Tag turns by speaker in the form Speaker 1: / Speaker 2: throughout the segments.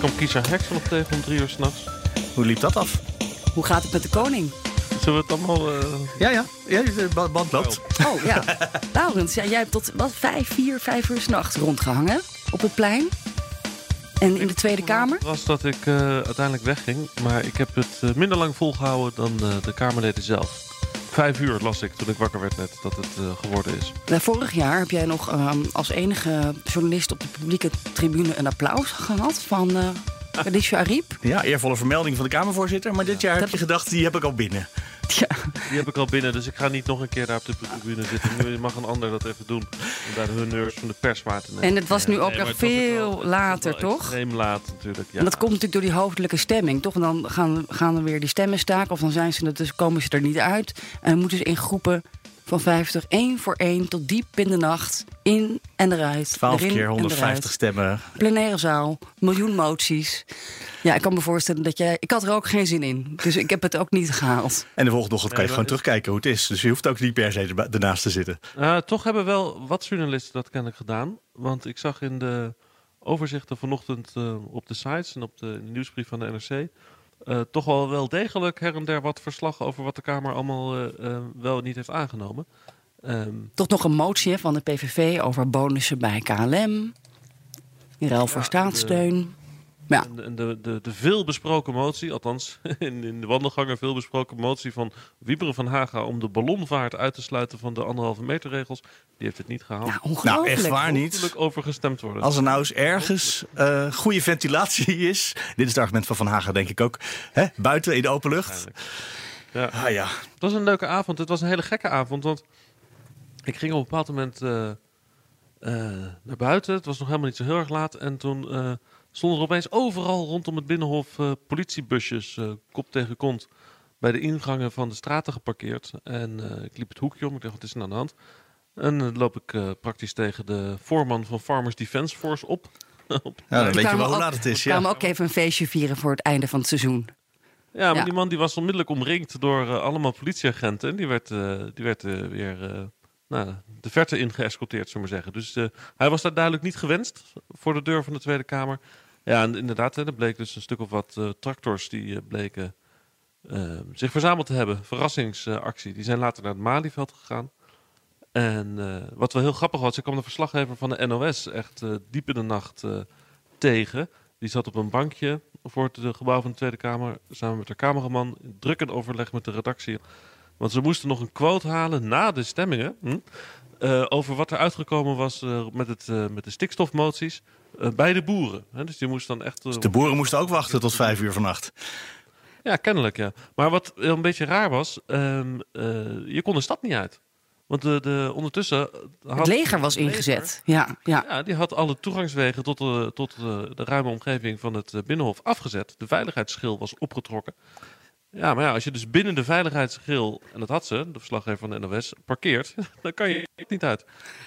Speaker 1: kwam Kiesja Heksen nog tegen om drie uur s'nachts.
Speaker 2: Hoe liep dat af?
Speaker 3: Hoe gaat het met de koning?
Speaker 1: Zullen we het allemaal... Uh...
Speaker 2: Ja, ja, ja, de band loopt.
Speaker 3: Oh ja. Laurens, ja, jij hebt tot wat, vijf, vier, vijf uur s'nachts rondgehangen op het plein. En in de Tweede Kamer?
Speaker 1: Het was dat ik uh, uiteindelijk wegging. Maar ik heb het uh, minder lang volgehouden dan uh, de Kamerleden zelf. Vijf uur las ik toen ik wakker werd net dat het geworden is.
Speaker 3: Nou, vorig jaar heb jij nog ehm, als enige journalist op de publieke tribune een applaus gehad van Khadija Ariep.
Speaker 2: Ja, eervolle vermelding van de Kamervoorzitter. Maar dit jaar heb je gedacht, die heb ik al binnen.
Speaker 3: Ja.
Speaker 1: Die heb ik al binnen, dus ik ga niet nog een keer daar op de tribune zitten. Nu mag een ander dat even doen. Om daar de honneurs van de pers waar te nemen.
Speaker 3: En het was nu ook nog veel later, toch?
Speaker 1: Extreem laat natuurlijk, ja.
Speaker 3: En dat komt natuurlijk door die hoofdelijke stemming, toch? En dan gaan, gaan er weer die stemmen staken. Of dan zijn ze, dus komen ze er niet uit. En moeten ze in groepen van 50, één voor één, tot diep in de nacht, in en eruit.
Speaker 2: 12 keer 150 stemmen.
Speaker 3: Plenaire zaal, miljoen moties. Ja, ik kan me voorstellen dat jij... Ik had er ook geen zin in, dus ik heb het ook niet gehaald.
Speaker 2: En de volgende ochtend kan je gewoon terugkijken hoe het is. Dus je hoeft ook niet per se ernaast te zitten.
Speaker 1: Uh, toch hebben wel wat journalisten dat kennelijk gedaan. Want ik zag in de overzichten vanochtend uh, op de sites en op de, de nieuwsbrief van de NRC... Uh, toch wel wel degelijk her en der wat verslag over wat de Kamer allemaal uh, uh, wel niet heeft aangenomen.
Speaker 3: Um, toch nog een motie van de PVV over bonussen bij KLM. In ruil voor staatssteun. Ja.
Speaker 1: En de, de, de, veel besproken motie, althans in, in de wandelgangen veel besproken motie van Wieberen van Haga om de ballonvaart uit te sluiten van de anderhalve meter regels, die heeft het niet gehaald.
Speaker 3: Nou, nou
Speaker 2: echt waar niet.
Speaker 1: over gestemd worden.
Speaker 2: Als er nou eens ergens uh, goede ventilatie is, dit is het argument van Van Haga denk ik ook, hè? buiten in de open lucht.
Speaker 1: Ja. Ah, ja. Het was een leuke avond. Het was een hele gekke avond, want ik ging op een bepaald moment uh, uh, naar buiten. Het was nog helemaal niet zo heel erg laat en toen stonden er opeens overal rondom het binnenhof uh, politiebusjes, uh, kop tegen kont, bij de ingangen van de straten geparkeerd. En uh, ik liep het hoekje om, ik dacht, wat is er aan de hand? En dan loop ik praktisch tegen de voorman van Farmers Defence Force op.
Speaker 2: op ja, dan weet je wel hoe laat het is.
Speaker 3: We kwamen ook even een feestje vieren voor het einde van het seizoen.
Speaker 1: Ja, maar ja. die man die was onmiddellijk omringd door allemaal politieagenten. En die werd, die werd weer nou, de verte in geëscorteerd, zullen we maar zeggen. Dus uh, hij was daar duidelijk niet gewenst voor de deur van de Tweede Kamer. Ja, en inderdaad, hè, er bleek dus een stuk of wat uh, tractors die uh, bleken zich verzameld te hebben. Verrassingsactie. Die zijn later naar het Malieveld gegaan. En wat wel heel grappig was, ik kwam de verslaggever van de NOS echt diep in de nacht tegen. Die zat op een bankje voor het gebouw van de Tweede Kamer, samen met haar cameraman, druk in overleg met de redactie. Want ze moesten nog een quote halen na de stemmingen. Hm, over wat er uitgekomen was met, het, met de stikstofmoties bij de boeren. Hè? Dus die moesten dan echt.
Speaker 2: Dus de boeren moesten ook wachten tot vijf uur vannacht.
Speaker 1: Ja, kennelijk ja. Maar wat een beetje raar was, ehm, je kon de stad niet uit. Want de, de, ondertussen.
Speaker 3: Had het leger was ingezet. Ja, ja.
Speaker 1: ja, die had alle toegangswegen tot, de, tot de, de ruime omgeving van het Binnenhof afgezet. De veiligheidsschil was opgetrokken. Ja, maar ja, als je dus binnen de veiligheidsgril, en dat had ze, de verslaggever van de NOS, parkeert, dan kan je niet uit.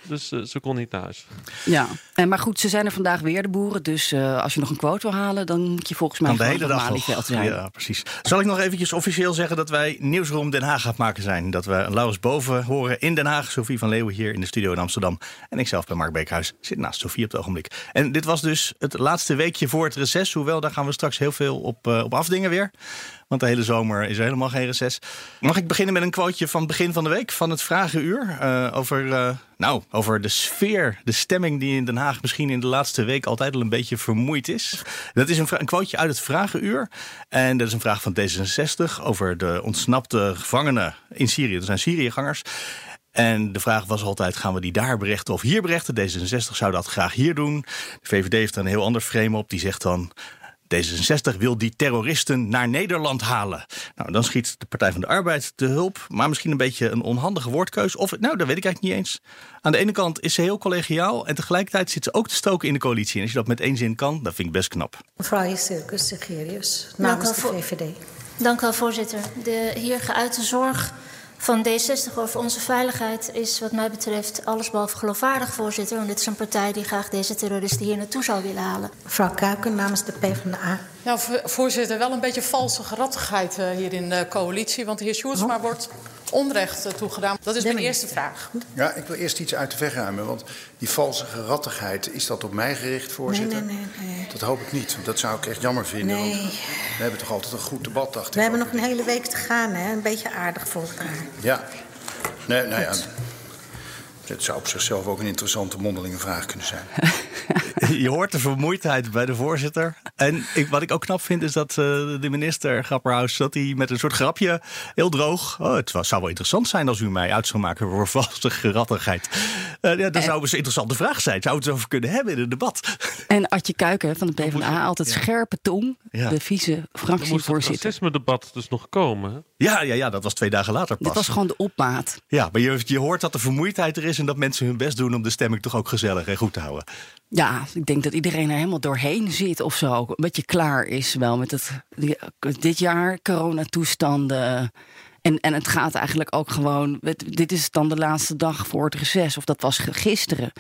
Speaker 1: Dus uh, ze kon niet naar huis.
Speaker 3: Ja, en maar goed, ze zijn er vandaag weer, de boeren. Dus uh, als je nog een quote wil halen, dan moet je volgens mij
Speaker 2: dan de hele dag nog. zijn. Ja, precies. Zal ik nog eventjes officieel zeggen dat wij Nieuwsroom Den Haag gaat maken zijn? Dat we Laurens Boven horen in Den Haag, Sofie van Leeuwen hier in de studio in Amsterdam. En ik zelf bij Mark Beekhuis zit naast Sofie op het ogenblik. En dit was dus het laatste weekje voor het reces. Hoewel, daar gaan we straks heel veel op, uh, op afdingen weer. Want de hele zomer is er helemaal geen reces. Mag ik beginnen met een quoteje van begin van de week van het Vragenuur? Uh, over, uh, nou, over de sfeer, de stemming die in Den Haag misschien in de laatste week altijd al een beetje vermoeid is. Dat is een, een quoteje uit het Vragenuur. En dat is een vraag van D66 over de ontsnapte gevangenen in Syrië. Er zijn Syriëgangers. En de vraag was altijd: gaan we die daar berichten of hier berichten? D66 zou dat graag hier doen. De VVD heeft er een heel ander frame op. Die zegt dan: D66 wil die terroristen naar Nederland halen. Nou, dan schiet de Partij van de Arbeid te hulp. Maar misschien een beetje een onhandige woordkeus. Of, nou, dat weet ik eigenlijk niet eens. Aan de ene kant is ze heel collegiaal. En tegelijkertijd zit ze ook te stoken in de coalitie. En als je dat met één zin kan, dat vind ik best knap.
Speaker 4: Mevrouw Circus Segerius, namens de VVD.
Speaker 5: Dank u wel, voorzitter. De hier geuite zorg van D60 over onze veiligheid is wat mij betreft allesbehalve geloofwaardig, voorzitter. Want dit is een partij die graag deze terroristen hier naartoe zou willen halen.
Speaker 4: Mevrouw Kuiken namens de PvdA.
Speaker 6: Ja, voorzitter, wel een beetje valse gerattigheid uh, hier in de coalitie. Want de heer Sjoerdsma oh. wordt onrecht eh, toegedaan? Dat is mijn eerste vraag.
Speaker 7: Ja, ik wil eerst iets uit de weg ruimen. Want die valse gerattigheid, is dat op mij gericht, voorzitter?
Speaker 4: Nee, nee, nee. nee.
Speaker 7: Dat hoop ik niet. Want dat zou ik echt jammer vinden.
Speaker 4: Nee.
Speaker 7: Want we hebben toch altijd een goed debat, dacht ik.
Speaker 4: We hebben nog een hele week te gaan, hè? Een beetje aardig voor elkaar.
Speaker 7: Ja. Nee, nou ja. Het zou op zichzelf ook een interessante mondelinge vraag kunnen zijn.
Speaker 2: Je hoort de vermoeidheid bij de voorzitter. En ik, wat ik ook knap vind is dat eh, de minister Grapperhaus... dat hij met een soort grapje, heel droog... Oh, het was, zou wel interessant zijn als u mij uit zou maken voor valse gerattigheid. Eh, ja, dat zou eens een interessante vraag zijn. Zou het over kunnen hebben in een debat?
Speaker 3: En Adje Kuiken van de PvdA, altijd scherpe tong.
Speaker 2: Ja.
Speaker 3: De vice
Speaker 1: Dan moest het
Speaker 3: fractievoorzitter.
Speaker 1: racisme-debat dus nog komen.
Speaker 2: Ja, ja, ja, dat was twee dagen later pas.
Speaker 3: Dit was gewoon de opmaat.
Speaker 2: Ja, maar je, je hoort dat de vermoeidheid er is... en dat mensen hun best doen om de stemming toch ook gezellig en goed te houden.
Speaker 3: Ja, ik denk dat iedereen er helemaal doorheen zit of zo. Een beetje klaar is wel met het, dit jaar coronatoestanden. En, en het gaat eigenlijk ook gewoon. Dit is dan de laatste dag voor het reces, of dat was gisteren.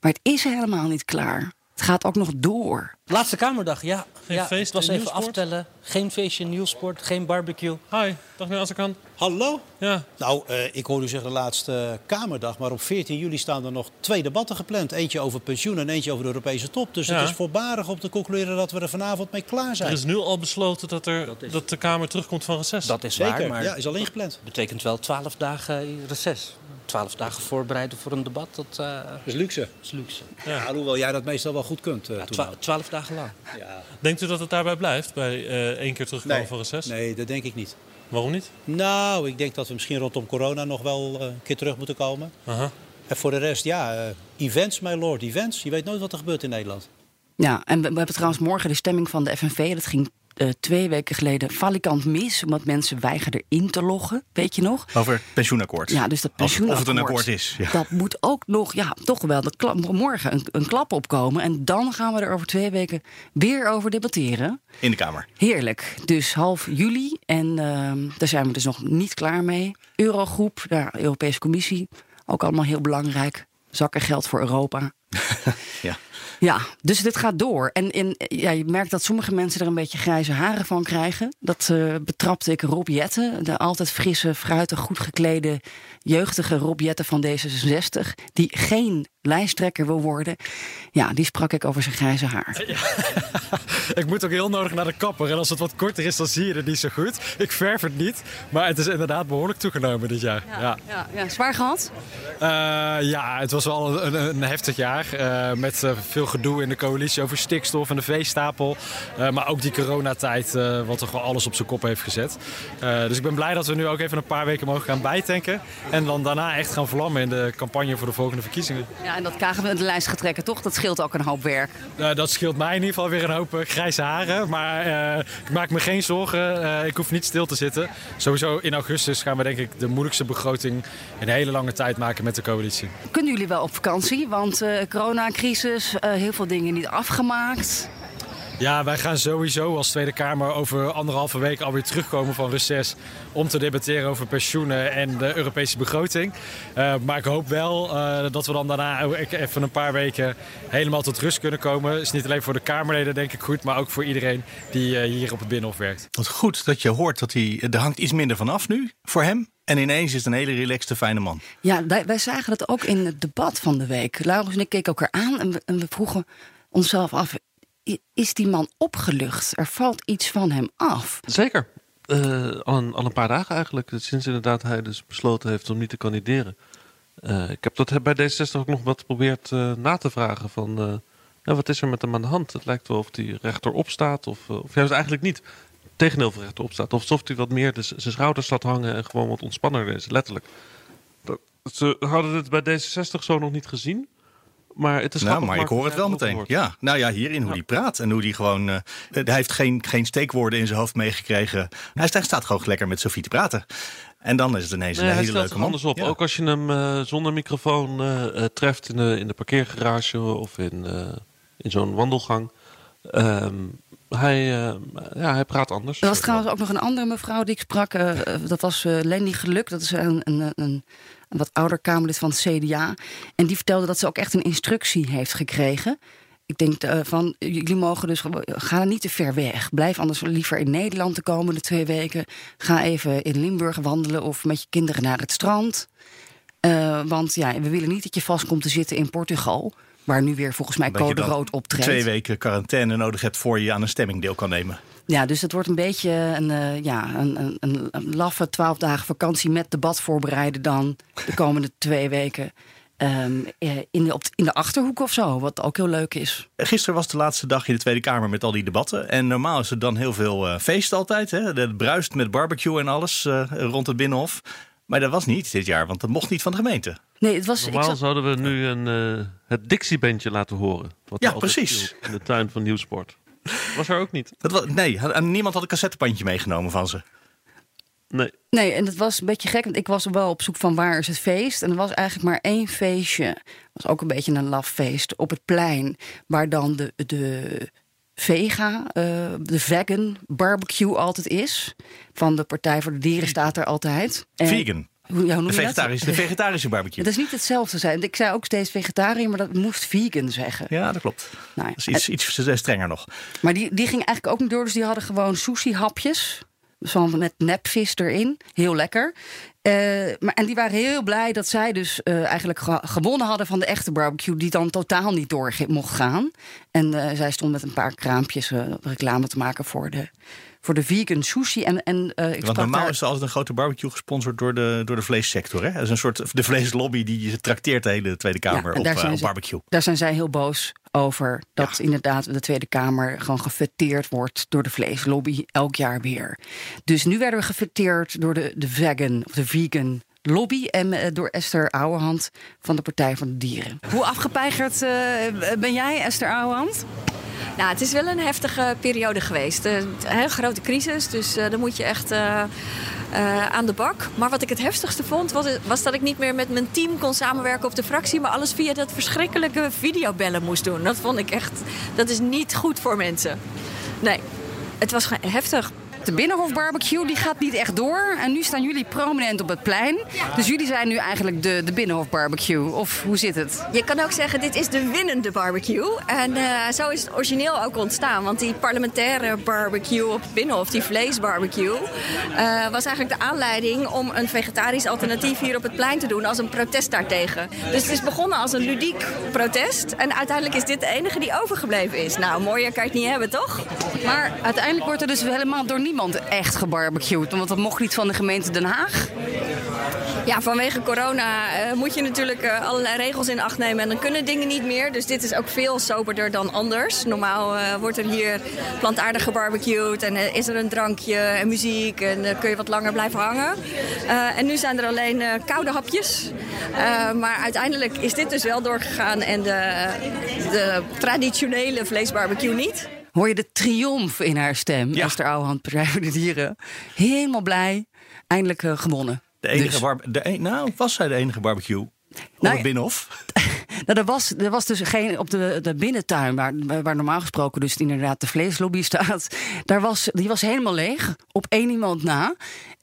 Speaker 3: Maar het is helemaal niet klaar. Het gaat ook nog door.
Speaker 8: Laatste Kamerdag, ja.
Speaker 1: Geen
Speaker 8: ja
Speaker 1: feest
Speaker 8: het was
Speaker 1: in
Speaker 8: even
Speaker 1: Nieuwsport?
Speaker 8: aftellen. Geen feestje in Nieuwsport, geen barbecue.
Speaker 1: Hi, dag meneer Azarkan.
Speaker 9: Hallo?
Speaker 1: Ja,
Speaker 9: Nou, eh, ik hoor u zeggen de laatste Kamerdag, maar op 14 juli staan er nog twee debatten gepland. Eentje over pensioen en eentje over de Europese top. Dus
Speaker 1: Ja.
Speaker 9: het is voorbarig om te concluderen dat we er vanavond mee klaar
Speaker 1: er
Speaker 9: zijn.
Speaker 1: is nu al besloten dat, er, dat, de Kamer terugkomt van reces.
Speaker 8: Dat is
Speaker 9: Zeker,
Speaker 8: waar, maar
Speaker 9: ja, is al ingepland.
Speaker 8: betekent wel twaalf dagen reces. Twaalf dagen voorbereiden voor een debat, dat eh,
Speaker 9: Dat is luxe.
Speaker 8: is luxe.
Speaker 9: Ja. Alhoewel jij dat meestal wel goed kunt. eh,
Speaker 8: Ja, twa- twaalf dagen lang.
Speaker 9: ja.
Speaker 1: Denkt u dat het daarbij blijft, bij eh, één keer terugkomen
Speaker 9: nee.
Speaker 1: van reces?
Speaker 9: nee, dat denk ik niet.
Speaker 1: Waarom niet?
Speaker 9: Nou, ik denk dat we misschien rondom corona nog wel eh, een keer terug moeten komen.
Speaker 1: Aha.
Speaker 9: En voor de rest, ja, eh, events, my lord, events. Je weet nooit wat er gebeurt in Nederland.
Speaker 3: Ja, en we, we hebben trouwens morgen de stemming van de FNV. Dat ging eh, twee weken geleden valikant mis, omdat mensen weigerden in te loggen. Weet je nog?
Speaker 2: Over het pensioenakkoord.
Speaker 3: Ja, dus dat
Speaker 2: Of- of het een
Speaker 3: pensioenakkoord.
Speaker 2: akkoord is, ja.
Speaker 3: Dat moet ook nog, ja, toch wel de morgen een, een klap opkomen. En dan gaan we er over twee weken weer over debatteren.
Speaker 2: In de Kamer.
Speaker 3: Heerlijk. Dus half juli. En ehm, daar zijn we dus nog niet klaar mee. Eurogroep, de Europese Commissie. Ook allemaal heel belangrijk. Zakken geld voor Europa.
Speaker 2: Ja.
Speaker 3: Ja, dus dit gaat door. En in, ja, je merkt dat sommige mensen er een beetje grijze haren van krijgen. Dat eh, betrapte ik Rob Jetten, de altijd frisse, fruitig, goed geklede, jeugdige Rob Jetten van D66, die geen lijsttrekker wil worden. Ja, die sprak ik over zijn grijze haar.
Speaker 10: Ik moet ook heel nodig naar de kapper. En als het wat korter is, dan zie je het niet zo goed. Ik verf het niet. Maar het is inderdaad behoorlijk toegenomen dit jaar. Ja,
Speaker 3: ja, ja zwaar gehad?
Speaker 10: Eh, ja het was wel een, een heftig jaar. eh, met eh, veel gedoe in de coalitie over stikstof en de veestapel. Eh, maar ook die coronatijd, eh, wat toch wel alles op zijn kop heeft gezet. Eh, dus ik ben blij dat we nu ook even een paar weken mogen gaan bijtanken. En dan daarna echt gaan vlammen in de campagne voor de volgende verkiezingen.
Speaker 3: Ja, en dat KGB de lijst gaat trekken, toch? Dat scheelt ook een hoop werk.
Speaker 10: Eh, dat scheelt mij in ieder geval weer een hoop eh, grijze haren. Maar eh, ik maak me geen zorgen. Eh, ik hoef niet stil te zitten. Sowieso in augustus gaan we denk ik de moeilijkste begroting in een hele lange tijd maken met de coalitie.
Speaker 3: Kunnen jullie wel op vakantie? Want eh coronacrisis, eh, heel veel dingen niet afgemaakt.
Speaker 10: Ja, wij gaan sowieso als Tweede Kamer over anderhalve week alweer terugkomen van reces om te debatteren over pensioenen en de Europese begroting. Eh, maar ik hoop wel eh, dat we dan daarna even een paar weken helemaal tot rust kunnen komen. is niet alleen voor de Kamerleden denk ik goed, maar ook voor iedereen die eh, hier op het Binnenhof werkt.
Speaker 2: Wat goed dat je hoort dat hij. Er hangt iets minder vanaf nu voor hem. En ineens is het een hele relaxte, fijne man.
Speaker 3: Ja, wij, wij zagen dat ook in het debat van de week. Laurens en ik keken elkaar aan en we, en we vroegen onszelf af... is die man opgelucht? Er valt iets van hem af.
Speaker 1: Zeker. Eh, al, een, al een paar dagen eigenlijk. Sinds inderdaad hij dus besloten heeft om niet te kandideren. Eh, ik heb dat bij D66 ook nog wat geprobeerd eh, na te vragen. Van, ja, wat is er met hem aan de hand? Het lijkt wel of hij rechterop staat. Of, of juist eigenlijk niet. Tegendeel van rechterop staat. Of alsof hij wat meer z- zijn schouders laat hangen. En gewoon wat ontspanner is. Letterlijk. Dat, ze hadden het bij D66 zo nog niet gezien. Maar het is
Speaker 2: Nou, maar ik hoor het wel meteen.
Speaker 1: hoort.
Speaker 2: Ja, nou ja, hierin hoe hij praat en hoe hij gewoon. eh, hij heeft geen, geen steekwoorden in zijn hoofd meegekregen. Hij, staat gewoon lekker met Sofie te praten. En dan is het ineens
Speaker 1: Nee,
Speaker 2: een hele leuke man.
Speaker 1: anders op.
Speaker 2: Ja.
Speaker 1: Ook als je hem eh, zonder microfoon eh, treft in de, in de parkeergarage of in, in zo'n wandelgang. Ehm, hij, eh, ja, hij praat anders.
Speaker 3: Er was trouwens ook nog een andere mevrouw die ik sprak. eh, eh, dat was Lenny Geluk. Dat is een, een, een, een wat ouder Kamerlid van het CDA. En die vertelde dat ze ook echt een instructie heeft gekregen. ik denk van, jullie mogen dus ga niet te ver weg. Blijf anders liever in Nederland de komende twee weken. Ga even in Limburg wandelen of met je kinderen naar het strand. Want ja, we willen niet dat je vast komt te zitten in Portugal. Waar nu weer volgens mij code rood optreedt.
Speaker 2: Twee weken quarantaine nodig hebt voor je aan een stemming deel kan nemen.
Speaker 3: Ja, dus het wordt een beetje een, uh, ja, een, een, een, laffe twaalf dagen vakantie met debat voorbereiden dan de komende twee weken. Um, in, de, op, in de achterhoek of zo, wat ook heel leuk is.
Speaker 2: Gisteren was de laatste dag in de Tweede Kamer met al die debatten. En normaal is er dan heel veel uh, feest altijd. Hè? Het bruist met barbecue en alles uh, rond het Binnenhof. Maar dat was niet dit jaar, want dat mocht niet van de gemeente.
Speaker 3: Nee, het was,
Speaker 1: Normaal zouden we nu een, uh, het Dixie-bandje laten horen.
Speaker 2: Wat ja, precies.
Speaker 1: In de tuin van Nieuwsport. Was er ook niet.
Speaker 2: Dat was, nee, niemand had een cassettebandje meegenomen van ze.
Speaker 1: Nee.
Speaker 3: Nee, en het was een beetje gek, want ik was wel op zoek van waar is het feest. En er was eigenlijk maar één feestje. Het was ook een beetje een laf feest op het plein. Waar dan de, de vega, uh, de vegan barbecue altijd is. Van de Partij voor de Dieren staat er altijd.
Speaker 2: En, vegan? Hoe, ja, de, vegetarische, de vegetarische barbecue.
Speaker 3: Dat is niet hetzelfde zijn. Ik zei ook steeds vegetariër, maar dat moest vegan zeggen.
Speaker 2: Ja, dat klopt. Nou, dat is iets, iets strenger nog.
Speaker 3: Maar die, die ging eigenlijk ook niet door. Dus die hadden gewoon sushi-hapjes. Zo met nepvis erin. Heel lekker. Uh, maar, en die waren heel blij dat zij dus uh, eigenlijk gewonnen hadden van de echte barbecue, die dan totaal niet door mocht gaan. En uh, zij stond met een paar kraampjes reclame te maken voor de voor de vegan sushi. En, en, uh, ik
Speaker 2: Want normaal is er altijd een grote barbecue gesponsord door de, door de vleessector. Hè? Dat is een soort de vleeslobby die je trakteert de hele Tweede Kamer op, uh, op, barbecue.
Speaker 3: Daar zijn zij heel boos over. Dat inderdaad de Tweede Kamer gewoon gefeteerd wordt door de vleeslobby elk jaar weer. Dus nu werden we gefeteerd door de, de vegan of de vegan lobby en uh, door Esther Ouwehand van de Partij van de Dieren. Hoe afgepeigerd uh, ben jij, Esther Ouwehand?
Speaker 11: Nou, het is wel een heftige periode geweest. Een hele grote crisis, dus uh, dan moet je echt uh, aan de bak. Maar wat ik het heftigste vond, was, was, dat ik niet meer met mijn team kon samenwerken op de fractie, maar alles via dat verschrikkelijke videobellen moest doen. Dat vond ik echt, dat is niet goed voor mensen. Nee, het was heftig.
Speaker 3: De Binnenhof Barbecue die gaat niet echt door. En nu staan jullie prominent op het plein. Dus jullie zijn nu eigenlijk de, de Binnenhof Barbecue. Of hoe zit het?
Speaker 11: Je kan ook zeggen, dit is de winnende barbecue. En uh, zo is het origineel ook ontstaan. Want die parlementaire barbecue op Binnenhof, die vleesbarbecue... Uh, was eigenlijk de aanleiding om een vegetarisch alternatief hier op het plein te doen... als een protest daartegen. Dus het is begonnen als een ludiek protest. En uiteindelijk is dit de enige die overgebleven is. Nou, mooier kan je het niet hebben, toch?
Speaker 3: Maar uiteindelijk wordt er dus helemaal door niemand echt gebarbecued? Want dat mocht niet van de gemeente Den Haag.
Speaker 11: Ja, vanwege corona uh, moet je natuurlijk uh, allerlei regels in acht nemen. En dan kunnen dingen niet meer. Dus dit is ook veel soberder dan anders. Normaal uh, wordt er hier plantaardig gebarbecued. En is er een drankje en muziek. En kun je wat langer blijven hangen. en nu zijn er alleen koude hapjes. maar uiteindelijk is dit dus wel doorgegaan. En de, de traditionele vleesbarbecue niet
Speaker 3: hoor je de triomf in haar stem. Ja. Esther Ouwehand, Partij voor de Dieren. Helemaal blij. Eindelijk uh, gewonnen.
Speaker 2: De enige dus. bar de een, nou, was zij de enige barbecue? Op nou, het Binnenhof?
Speaker 3: nou, er, was, er was dus geen op de, de binnentuin, waar, waar normaal gesproken dus inderdaad de vleeslobby staat. Daar was, die was helemaal leeg, op één iemand na.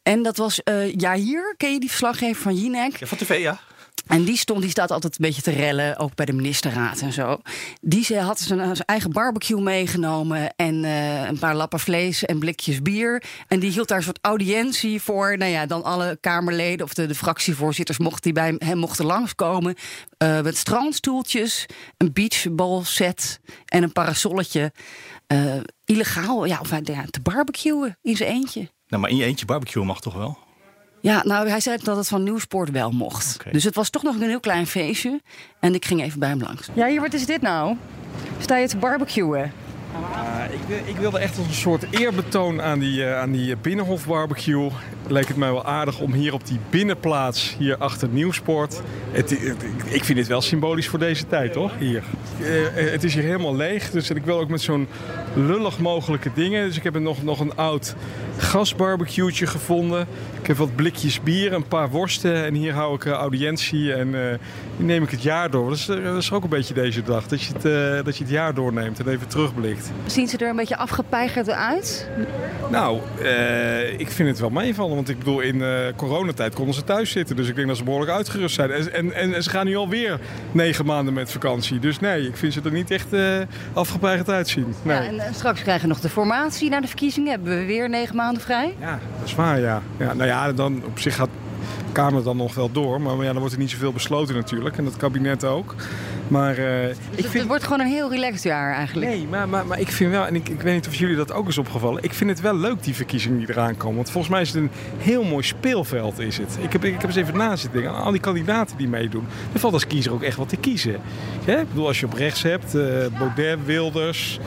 Speaker 3: En dat was uh, Jair, ken je die verslaggever van Jinek?
Speaker 2: Ja, van tv, ja.
Speaker 3: En die, stond, die staat altijd een beetje te rellen, ook bij de ministerraad en zo. Die had zijn, eigen barbecue meegenomen en uh, een paar lappen vlees en blikjes bier. En die hield daar een soort audiëntie voor. Nou ja, dan alle Kamerleden of de, de fractievoorzitters mochten die bij hem mochten langskomen. Uh, met strandstoeltjes, een beachball set en een parasolletje. Uh, illegaal, ja, of ja, te barbecuen in zijn eentje.
Speaker 2: Nou, maar in je eentje barbecue mag toch wel?
Speaker 3: Ja, nou, hij zei dat het van Nieuwsport wel mocht. Dus het was toch nog een heel klein feestje. En ik ging even bij hem langs. Ja, hier, wat is dit nou? Sta je te barbecuen?
Speaker 12: Uh, ik, ik, wilde echt als een soort eerbetoon aan die, uh, aan die Binnenhof barbecue. Leek het mij wel aardig om hier op die binnenplaats, hier achter Nieuwsport. Het, ik vind dit wel symbolisch voor deze tijd, toch? Hier. Uh, het is hier helemaal leeg, dus ik wil ook met zo'n lullig mogelijke dingen. Dus ik heb nog, nog een oud gasbarbecue'tje gevonden. Ik heb wat blikjes bier, een paar worsten en hier hou ik audiëntie en neem ik het jaar door. Dat is, is ook een beetje deze dag, dat je, het, dat je het jaar doorneemt en even terugblikt.
Speaker 3: Zien ze er een beetje afgepeigerd uit?
Speaker 12: Nou, uh, ik vind het wel meevallen. Want ik bedoel, in uh, coronatijd konden ze thuis zitten. Dus ik denk dat ze behoorlijk uitgerust zijn. En, en, en ze gaan nu alweer negen maanden met vakantie. Dus nee, ik vind ze er niet echt uh, afgepeigerd uitzien. Nee.
Speaker 3: Ja, en straks krijgen we nog de formatie naar de verkiezingen. Hebben we weer negen maanden vrij?
Speaker 12: Ja, dat is waar, ja. ja nou ja, dan op zich gaat Kamer dan nog wel door. Maar ja, dan wordt er niet zoveel besloten natuurlijk. En dat kabinet ook. Maar, uh,
Speaker 3: dus ik vind... Het wordt gewoon een heel relaxed jaar eigenlijk.
Speaker 12: Nee, maar, maar, maar ik vind wel, en ik, ik weet niet of jullie dat ook is opgevallen. Ik vind het wel leuk, die verkiezingen die eraan komen. Want volgens mij is het een heel mooi speelveld. Is het. Ik, heb, ik heb eens even na zitten denken. Al die kandidaten die meedoen. Er valt als kiezer ook echt wat te kiezen. Ja, ik bedoel, als je op rechts hebt, uh, Baudet, Wilders.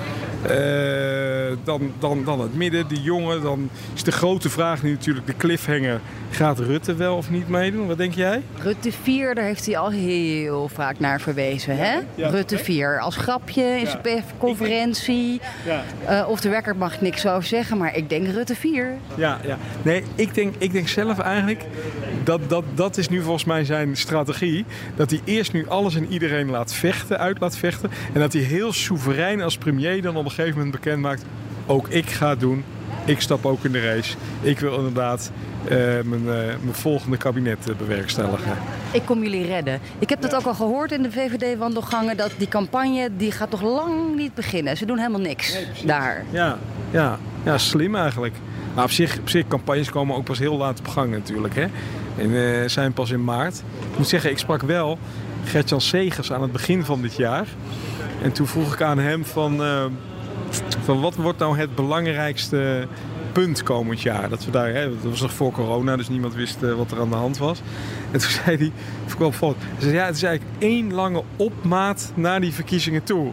Speaker 12: Uh, dan, dan, dan het midden, de jongen. Dan is de grote vraag nu natuurlijk de cliffhanger. Gaat Rutte wel of niet meedoen? Wat denk jij?
Speaker 3: Rutte 4, daar heeft hij al heel vaak naar verwezen. Hè? Ja. Rutte 4 als grapje in zijn persconferentie. Ja. Uh, of de wekker mag ik niks over zeggen, maar ik denk Rutte 4.
Speaker 12: Ja, ja. Nee, ik denk, ik denk zelf eigenlijk dat, dat dat is nu volgens mij zijn strategie. Dat hij eerst nu alles en iedereen laat vechten, uit laat vechten. En dat hij heel soeverein als premier dan op een gegeven moment bekend maakt. Ook ik ga doen. Ik stap ook in de race. Ik wil inderdaad uh, mijn, uh, mijn, volgende kabinet uh, bewerkstelligen.
Speaker 3: Ik kom jullie redden. Ik heb dat ook al gehoord in de VVD-wandelgangen. Dat die campagne die gaat toch lang niet beginnen. Ze doen helemaal niks nee, daar.
Speaker 12: Ja, ja, ja, slim eigenlijk. Maar op zich, op zich, campagnes komen ook pas heel laat op gang natuurlijk. Hè? En zijn pas in maart. Ik moet zeggen, ik sprak wel Gertjan Segers aan het begin van dit jaar. En toen vroeg ik aan hem van van wat wordt nou het belangrijkste punt komend jaar? Dat, we daar, hè, dat was nog voor corona, dus niemand wist uh, wat er aan de hand was. En toen zei hij, wel Hij zei, ja, het is eigenlijk één lange opmaat naar die verkiezingen toe.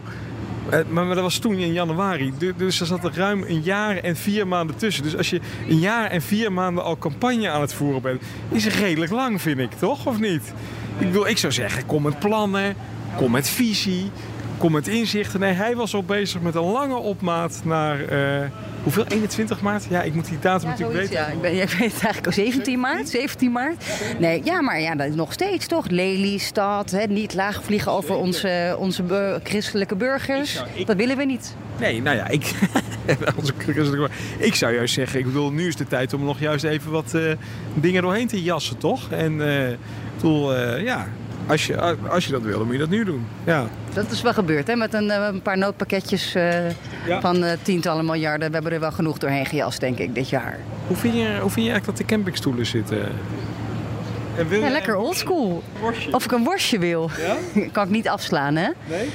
Speaker 12: Uh, maar, dat was toen in januari. Dus er zat er ruim een jaar en vier maanden tussen. Dus als je een jaar en vier maanden al campagne aan het voeren bent, is het redelijk lang, vind ik, toch? Of niet? Ik bedoel, ik zou zeggen, kom met plannen, kom met visie kom met inzichten. Nee, hij was al bezig met een lange opmaat naar... Uh, hoeveel? 21 maart? Ja, ik moet die datum
Speaker 3: ja,
Speaker 12: natuurlijk weten.
Speaker 3: Ja, ik, ben, ik weet het eigenlijk al 17 maart. 17 maart. Nee, ja, maar ja, dat is nog steeds toch. Lelystad, hè, niet laag vliegen over onze, onze christelijke burgers. Dat willen we niet.
Speaker 12: Nee, nou ja, ik, onze ik zou juist zeggen, ik bedoel, nu is de tijd om nog juist even wat uh, dingen doorheen te jassen, toch? En uh, ik bedoel, ja, als je, als je dat wil, dan moet je dat nu doen. Ja.
Speaker 3: Dat is wel gebeurd, hè? Met een, eh, een paar noodpakketjes uh, van uh, tientallen miljarden. We hebben er wel genoeg doorheen gejast, denk ik, dit jaar.
Speaker 12: Hoe vind je, hoe vind je eigenlijk dat de campingstoelen zitten?
Speaker 3: En wil ja, lekker oldschool. Of ik een worstje wil. Ja? kan ik niet afslaan, hè? Nee?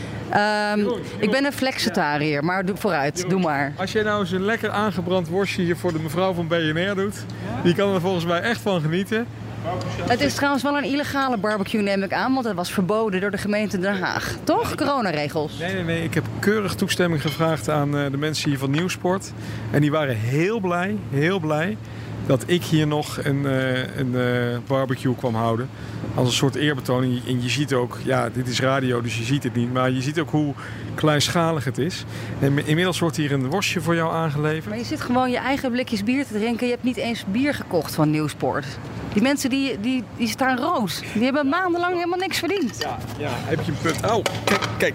Speaker 3: Um, ik ben een flexitariër, maar doe vooruit, doe maar.
Speaker 12: Als jij nou eens een lekker aangebrand worstje hier voor de mevrouw van BNR doet... die kan er volgens mij echt van genieten...
Speaker 3: Het is trouwens wel een illegale barbecue, neem ik aan, want het was verboden door de gemeente Den Haag. Toch? Coronaregels.
Speaker 12: Nee, nee, nee. Ik heb keurig toestemming gevraagd aan eh, de mensen hier van Nieuwsport. En die waren heel blij, heel blij dat ik hier nog een, uh, een uh, barbecue kwam houden. Als een soort eerbetoon. En je ziet ook, ja, dit is radio, dus je ziet het niet. Maar je ziet ook hoe kleinschalig het is. En inmiddels wordt hier een worstje voor jou aangeleverd.
Speaker 3: Maar je zit gewoon je eigen blikjes bier te drinken. Je hebt niet eens bier gekocht van Nieuwsport. Die mensen die, die, die staan rood. Die hebben maandenlang helemaal niks verdiend.
Speaker 12: Ja, ja heb je een punt. Oh, kijk, kijk.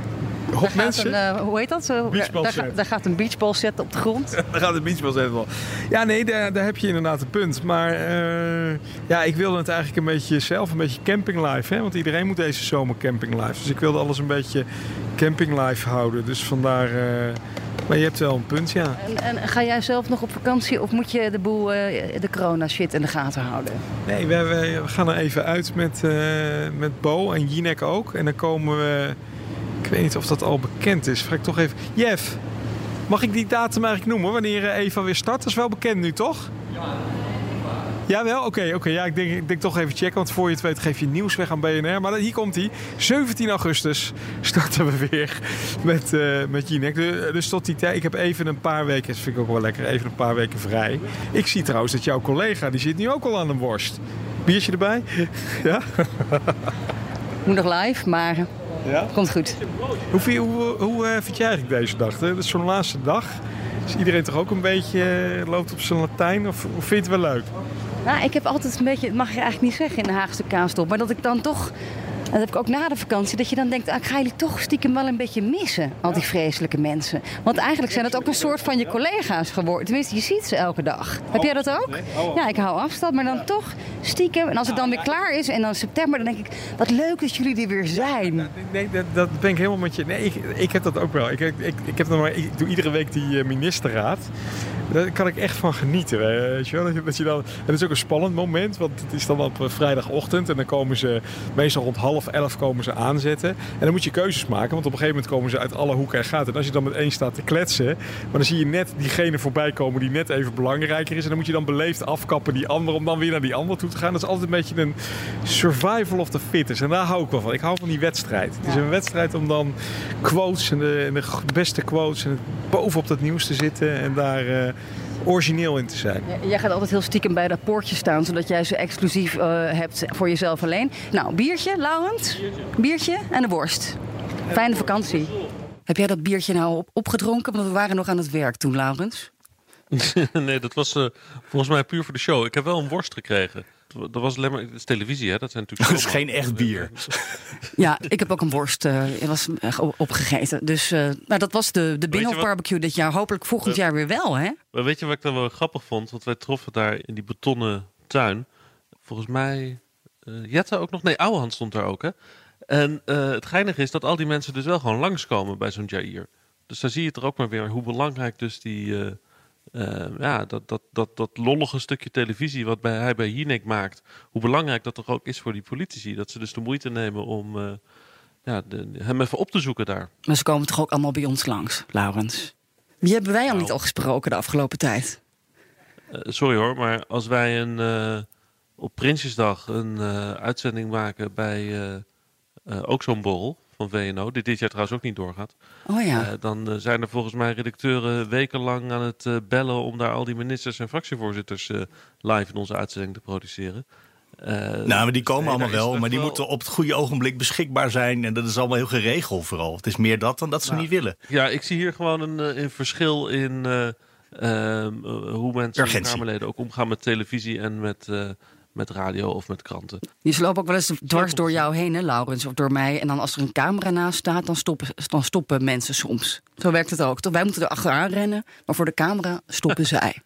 Speaker 12: Hop mensen.
Speaker 3: Een, uh, hoe heet dat? Zo, daar, daar, gaat een beachball zetten op de grond.
Speaker 12: daar gaat een beachball zetten. Ja, nee, daar, daar heb je inderdaad een punt. Maar uh, ja, ik wilde het eigenlijk een beetje zelf, een beetje camping life. Hè? Want iedereen moet deze zomer camping life. Dus ik wilde alles een beetje camping life houden. Dus vandaar... Uh, maar je hebt wel een punt, ja.
Speaker 3: En, en, ga jij zelf nog op vakantie of moet je de boel, uh, de corona shit in de gaten houden?
Speaker 12: Nee, we, we gaan er even uit met, uh, met Bo en Jinek ook. En dan komen we, weet niet of dat al bekend is. Vraag ik toch even, Jeff, mag ik die datum eigenlijk noemen wanneer Eva weer start? Dat is wel bekend nu, toch? Ja. Jawel, oké. Okay, oké. Ja, ik denk, ik denk toch even checken. Want voor je het weet geef je nieuws weg aan BNR. Maar hier komt hij. 17 augustus starten we weer met, uh, met Jinek. Dus tot die tijd. Ik heb even een paar weken. Dat vind ik ook wel lekker. Even een paar weken vrij. Ik zie trouwens dat jouw collega. Die zit nu ook al aan een worst. Biertje erbij? ja?
Speaker 3: Moet nog live, maar ja? komt goed.
Speaker 12: Hoe, hoe, hoe uh, vind jij eigenlijk deze dag? Dat is zo'n laatste dag. Is iedereen toch ook een beetje uh, loopt op zijn Latijn? Of, of vind je het wel leuk?
Speaker 3: Nou, ik heb altijd een beetje, dat mag je eigenlijk niet zeggen in de Haagse kaastop, maar dat ik dan toch dat heb ik ook na de vakantie, dat je dan denkt, ah, ik ga jullie toch stiekem wel een beetje missen, al die vreselijke mensen. Want eigenlijk zijn het ook een soort van je collega's geworden. Tenminste, je ziet ze elke dag. Heb jij dat ook? Ja, ik hou afstand, maar dan toch stiekem. En als het dan weer klaar is en dan september, dan denk ik, wat leuk dat jullie er weer zijn.
Speaker 12: Nee, dat, dat ben ik helemaal met je. Nee, ik, ik heb dat ook wel. Ik, ik, ik, heb dan maar, ik doe iedere week die uh, ministerraad. Daar kan ik echt van genieten. Weet je wel? Dat je, dat dan, en het is ook een spannend moment, want het is dan op uh, vrijdagochtend en dan komen ze meestal rond half elf komen ze aanzetten. En dan moet je keuzes maken, want op een gegeven moment komen ze uit alle hoeken en gaten. En als je dan met één staat te kletsen, maar dan zie je net diegene voorbij komen die net even belangrijker is. En dan moet je dan beleefd afkappen die ander om dan weer naar die ander toe te gaan. Dat is altijd een beetje een survival of the fittest. En daar hou ik wel van. Ik hou van die wedstrijd. Het is een wedstrijd om dan quotes en de, en de beste quotes en bovenop dat nieuws te zitten en daar uh, origineel in te zijn.
Speaker 3: Jij gaat altijd heel stiekem bij dat poortje staan, zodat jij ze exclusief uh, hebt voor jezelf alleen. Nou, biertje, Laurent? Biertje en de worst. Fijne vakantie. Heb jij dat biertje nou op, opgedronken? Want we waren nog aan het werk toen, Laurens.
Speaker 1: nee, dat was uh, volgens mij puur voor de show. Ik heb wel een worst gekregen. Dat was alleen maar het is televisie, hè? Dat zijn natuurlijk.
Speaker 2: Dat is geen echt bier.
Speaker 3: Ja, ik heb ook een worst uh, was opgegeten. Dus, uh, maar dat was de, de Binnenhof barbecue dit jaar. Hopelijk volgend jaar weer wel, hè?
Speaker 1: Maar weet je wat ik dan wel grappig vond? Want wij troffen daar in die betonnen tuin. Volgens mij. Uh, Jette ook nog. Nee, Ouwehand stond daar ook, hè? En het geinige is dat al die mensen dus wel gewoon langskomen bij zo'n Jair. Dus daar zie je er ook maar weer hoe belangrijk dus die uh, ja, dat, dat, dat, dat lollige stukje televisie wat bij, hij bij Jinek maakt, hoe belangrijk dat toch ook is voor die politici. Dat ze dus de moeite nemen om uh, ja, de, hem even op te zoeken daar.
Speaker 3: Maar ze komen toch ook allemaal bij ons langs, Laurens? Wie hebben wij al nou. niet al gesproken de afgelopen tijd?
Speaker 1: Uh, sorry hoor, maar als wij een, op Prinsjesdag een uitzending maken bij ook zo'n borrel van VNO, die dit jaar trouwens ook niet doorgaat.
Speaker 3: Oh ja.
Speaker 1: Uh, dan uh, zijn er volgens mij redacteuren wekenlang aan het uh, bellen om daar al die ministers en fractievoorzitters live in onze uitzending te produceren.
Speaker 2: nou, maar die komen allemaal wel, maar die wel... moeten op het goede ogenblik beschikbaar zijn. En dat is allemaal heel geregeld vooral. Het is meer dat dan dat ze
Speaker 1: nou,
Speaker 2: niet willen.
Speaker 1: Ja, ik zie hier gewoon een, een verschil in ehm, hoe mensen, Kamerleden, ook omgaan met televisie en met met radio of met kranten.
Speaker 3: Die lopen ook wel eens dwars door jou heen, hè, Laurens, of door mij. En dan als er een camera naast staat, dan stoppen, dan stoppen mensen soms. Zo werkt het ook. Wij moeten er achteraan rennen, maar voor de camera stoppen zij.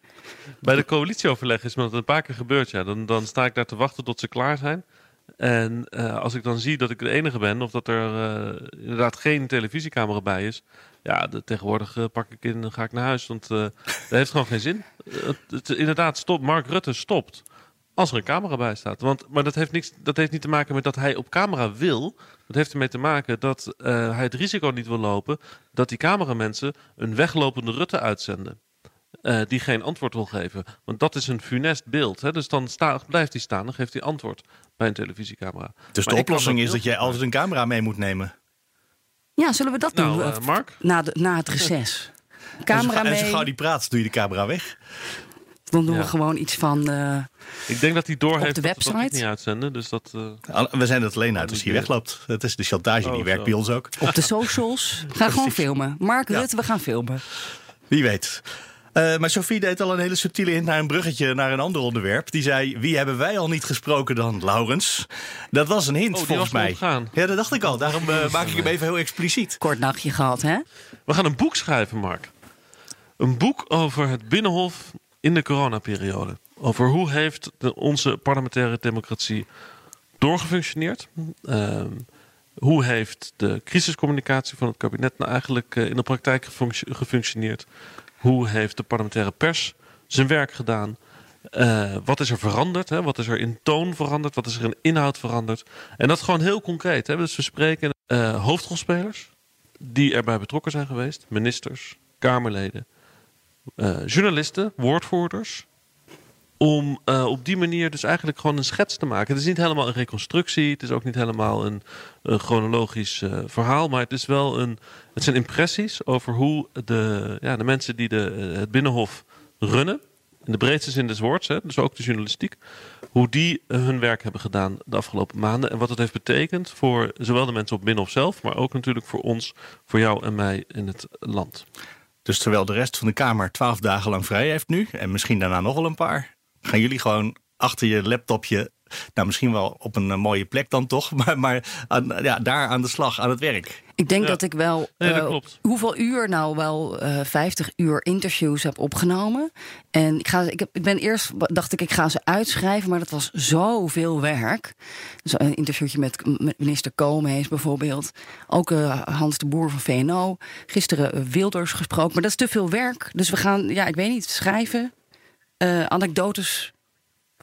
Speaker 1: Bij de coalitieoverleg is me dat een paar keer gebeurd. Ja. Dan, dan sta ik daar te wachten tot ze klaar zijn. En uh, als ik dan zie dat ik de enige ben, of dat er uh, inderdaad geen televisiecamera bij is, ja, de, tegenwoordig uh, pak ik in en ga ik naar huis. Want dat heeft gewoon geen zin. Het, het, inderdaad, stop. Mark Rutte stopt. Als er een camera bij staat. Want, maar dat heeft, niks, dat heeft niet te maken met dat hij op camera wil. Dat heeft ermee te maken dat uh, hij het risico niet wil lopen dat die cameramensen een weglopende Rutte uitzenden. Uh, die geen antwoord wil geven. Want dat is een funest beeld. Hè? Dus dan sta, blijft hij staan, dan geeft hij antwoord bij een televisiecamera.
Speaker 2: Dus maar de oplossing is dat jij altijd een camera mee moet nemen.
Speaker 3: Ja, zullen we dat
Speaker 1: nou,
Speaker 3: doen?
Speaker 1: Uh, Mark?
Speaker 3: Na, de, na het reces. Camera
Speaker 2: en zo,
Speaker 3: mee.
Speaker 2: En zo gauw die praat, doe je de camera weg.
Speaker 3: Dan doen ja. we gewoon iets van. Uh,
Speaker 1: ik denk dat hij doorheeft
Speaker 3: de website.
Speaker 1: dat we dat niet uitzenden. Dus dat, uh,
Speaker 2: we zijn het alleen uit als hij wegloopt. Het is de chantage, oh, die werkt
Speaker 1: zo.
Speaker 2: bij ons ook.
Speaker 3: Op de socials. Ga gewoon filmen. Mark ja. Rutte, we gaan filmen.
Speaker 2: Wie weet. Uh, maar Sophie deed al een hele subtiele hint naar een bruggetje naar een ander onderwerp. Die zei: Wie hebben wij al niet gesproken dan Laurens? Dat was een hint
Speaker 1: oh,
Speaker 2: volgens mij.
Speaker 1: Opgaan.
Speaker 2: Ja, dat dacht ik al. Daarom uh, maak ik hem even heel expliciet.
Speaker 3: Kort nachtje gehad, hè?
Speaker 1: We gaan een boek schrijven, Mark. Een boek over het Binnenhof in de coronaperiode. Over hoe heeft de, onze parlementaire democratie doorgefunctioneerd. Uh, hoe heeft de crisiscommunicatie van het kabinet nou eigenlijk uh, in de praktijk gefunctioneerd? Hoe heeft de parlementaire pers zijn werk gedaan? Uh, wat is er veranderd? Hè? Wat is er in toon veranderd? Wat is er in inhoud veranderd? En dat gewoon heel concreet. Hè? Dus we spreken uh, hoofdrolspelers die erbij betrokken zijn geweest. Ministers, Kamerleden, journalisten, woordvoerders. Om uh, op die manier dus eigenlijk gewoon een schets te maken. Het is niet helemaal een reconstructie. Het is ook niet helemaal een, een chronologisch uh, verhaal. Maar het, is wel een, het zijn impressies over hoe de, ja, de mensen die de, het Binnenhof runnen. In de breedste zin des woords, hè, dus ook de journalistiek. Hoe die hun werk hebben gedaan de afgelopen maanden. En wat het heeft betekend voor zowel de mensen op Binnenhof zelf. Maar ook natuurlijk voor ons, voor jou en mij in het land.
Speaker 2: Dus terwijl de rest van de Kamer twaalf dagen lang vrij heeft nu, en misschien daarna nog wel een paar, gaan jullie gewoon achter je laptopje nou, misschien wel op een eh, mooie plek dan toch, maar, maar aan, ja, daar aan de slag, aan het werk.
Speaker 3: Ik denk
Speaker 1: Ja.
Speaker 3: dat ik wel.
Speaker 1: Nee, dat
Speaker 3: eh,
Speaker 1: klopt.
Speaker 3: hoeveel uur nou wel eh 50 uur interviews heb opgenomen. En ik, ga, ik, heb, ik ben eerst dacht ik, ik ga ze uitschrijven, maar dat was zoveel werk. Dus een interviewtje met, met minister Koolmees bijvoorbeeld. Ook eh, Hans de Boer van VNO. Gisteren Wilders gesproken. Maar dat is te veel werk. Dus we gaan, ja, ik weet niet, schrijven. eh, anekdotes.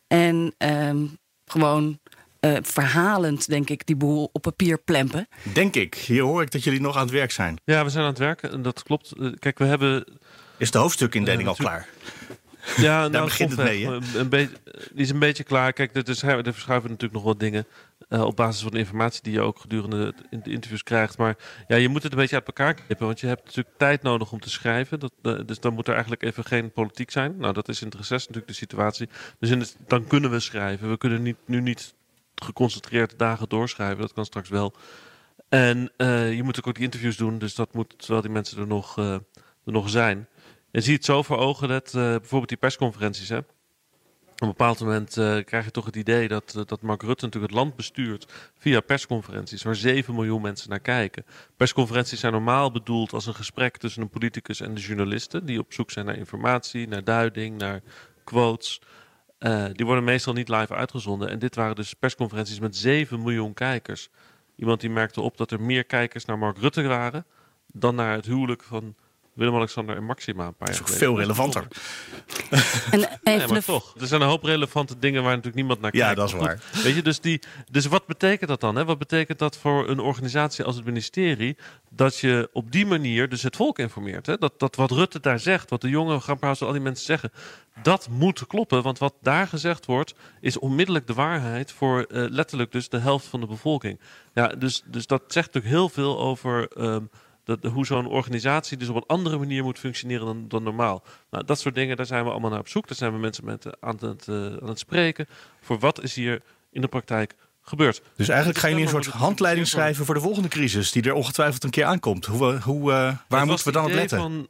Speaker 3: En ehm, gewoon eh, verhalend, denk ik, die boel op papier plempen.
Speaker 2: Denk ik. Hier hoor ik dat jullie nog aan het werk zijn.
Speaker 1: Ja, we zijn aan het werken en dat klopt. Eh, Kijk, we hebben
Speaker 2: Is de hoofdstukindeling
Speaker 1: Ja,
Speaker 2: al klaar?
Speaker 1: Ja, nou,
Speaker 2: Daar begint het mee,
Speaker 1: grofweg, Een, beetje, die is een beetje klaar. Kijk, er, er verschuiven natuurlijk nog wat dingen. Eh, op basis van de informatie die je ook gedurende de interviews krijgt. Maar ja, je moet het een beetje uit elkaar knippen. Want je hebt natuurlijk tijd nodig om te schrijven. Dat, eh, dus dan moet er eigenlijk even geen politiek zijn. Nou, dat is in het reces natuurlijk de situatie. Dus in dan kunnen we schrijven. We kunnen niet, nu niet geconcentreerd dagen doorschrijven. Dat kan straks wel. En eh, je moet ook die interviews doen. Dus dat moet, terwijl die mensen er nog, er nog zijn. Je ziet het zo voor ogen dat bijvoorbeeld die persconferenties. Hè? Op een bepaald moment eh, krijg je toch het idee dat, eh, dat Mark Rutte natuurlijk het land bestuurt via persconferenties, waar 7 miljoen mensen naar kijken. Persconferenties zijn normaal bedoeld als een gesprek tussen een politicus en de journalisten, die op zoek zijn naar informatie, naar duiding, naar quotes. Eh, die worden meestal niet live uitgezonden. En dit waren dus persconferenties met 7 miljoen kijkers. Iemand die merkte op dat er meer kijkers naar Mark Rutte waren dan naar het huwelijk van Willem-Alexander en Maxima een paar jaar
Speaker 2: Dat is ook veel relevanter.
Speaker 3: En
Speaker 1: Nee,
Speaker 3: even
Speaker 1: maar
Speaker 3: de
Speaker 1: toch. Er zijn een hoop relevante dingen waar natuurlijk niemand naar
Speaker 2: Ja,
Speaker 1: kijkt.
Speaker 2: dat is waar.
Speaker 1: goed, Weet je, dus, die, dus wat betekent dat dan? Hè? Wat betekent dat voor een organisatie als het ministerie? Dat je op die manier dus het volk informeert. Hè? Dat, dat wat Rutte daar zegt, wat de jonge Grapperhaus al die mensen zeggen, dat moet kloppen. Want wat daar gezegd wordt, is onmiddellijk de waarheid voor eh, letterlijk dus de helft van de bevolking. Ja, dus, dus dat zegt natuurlijk heel veel over. ehm, dat, hoe zo'n organisatie dus op een andere manier moet functioneren dan, dan normaal. Nou, dat soort dingen, daar zijn we allemaal naar op zoek. Daar zijn we mensen met, eh, aan, het, eh, aan het spreken. Voor wat is hier in de praktijk gebeurd.
Speaker 2: Dus eigenlijk ga je nu een soort handleiding schrijven voor de volgende crisis, die er ongetwijfeld een keer aankomt. Hoe, hoe, eh, waar moeten we dan op letten?
Speaker 1: van-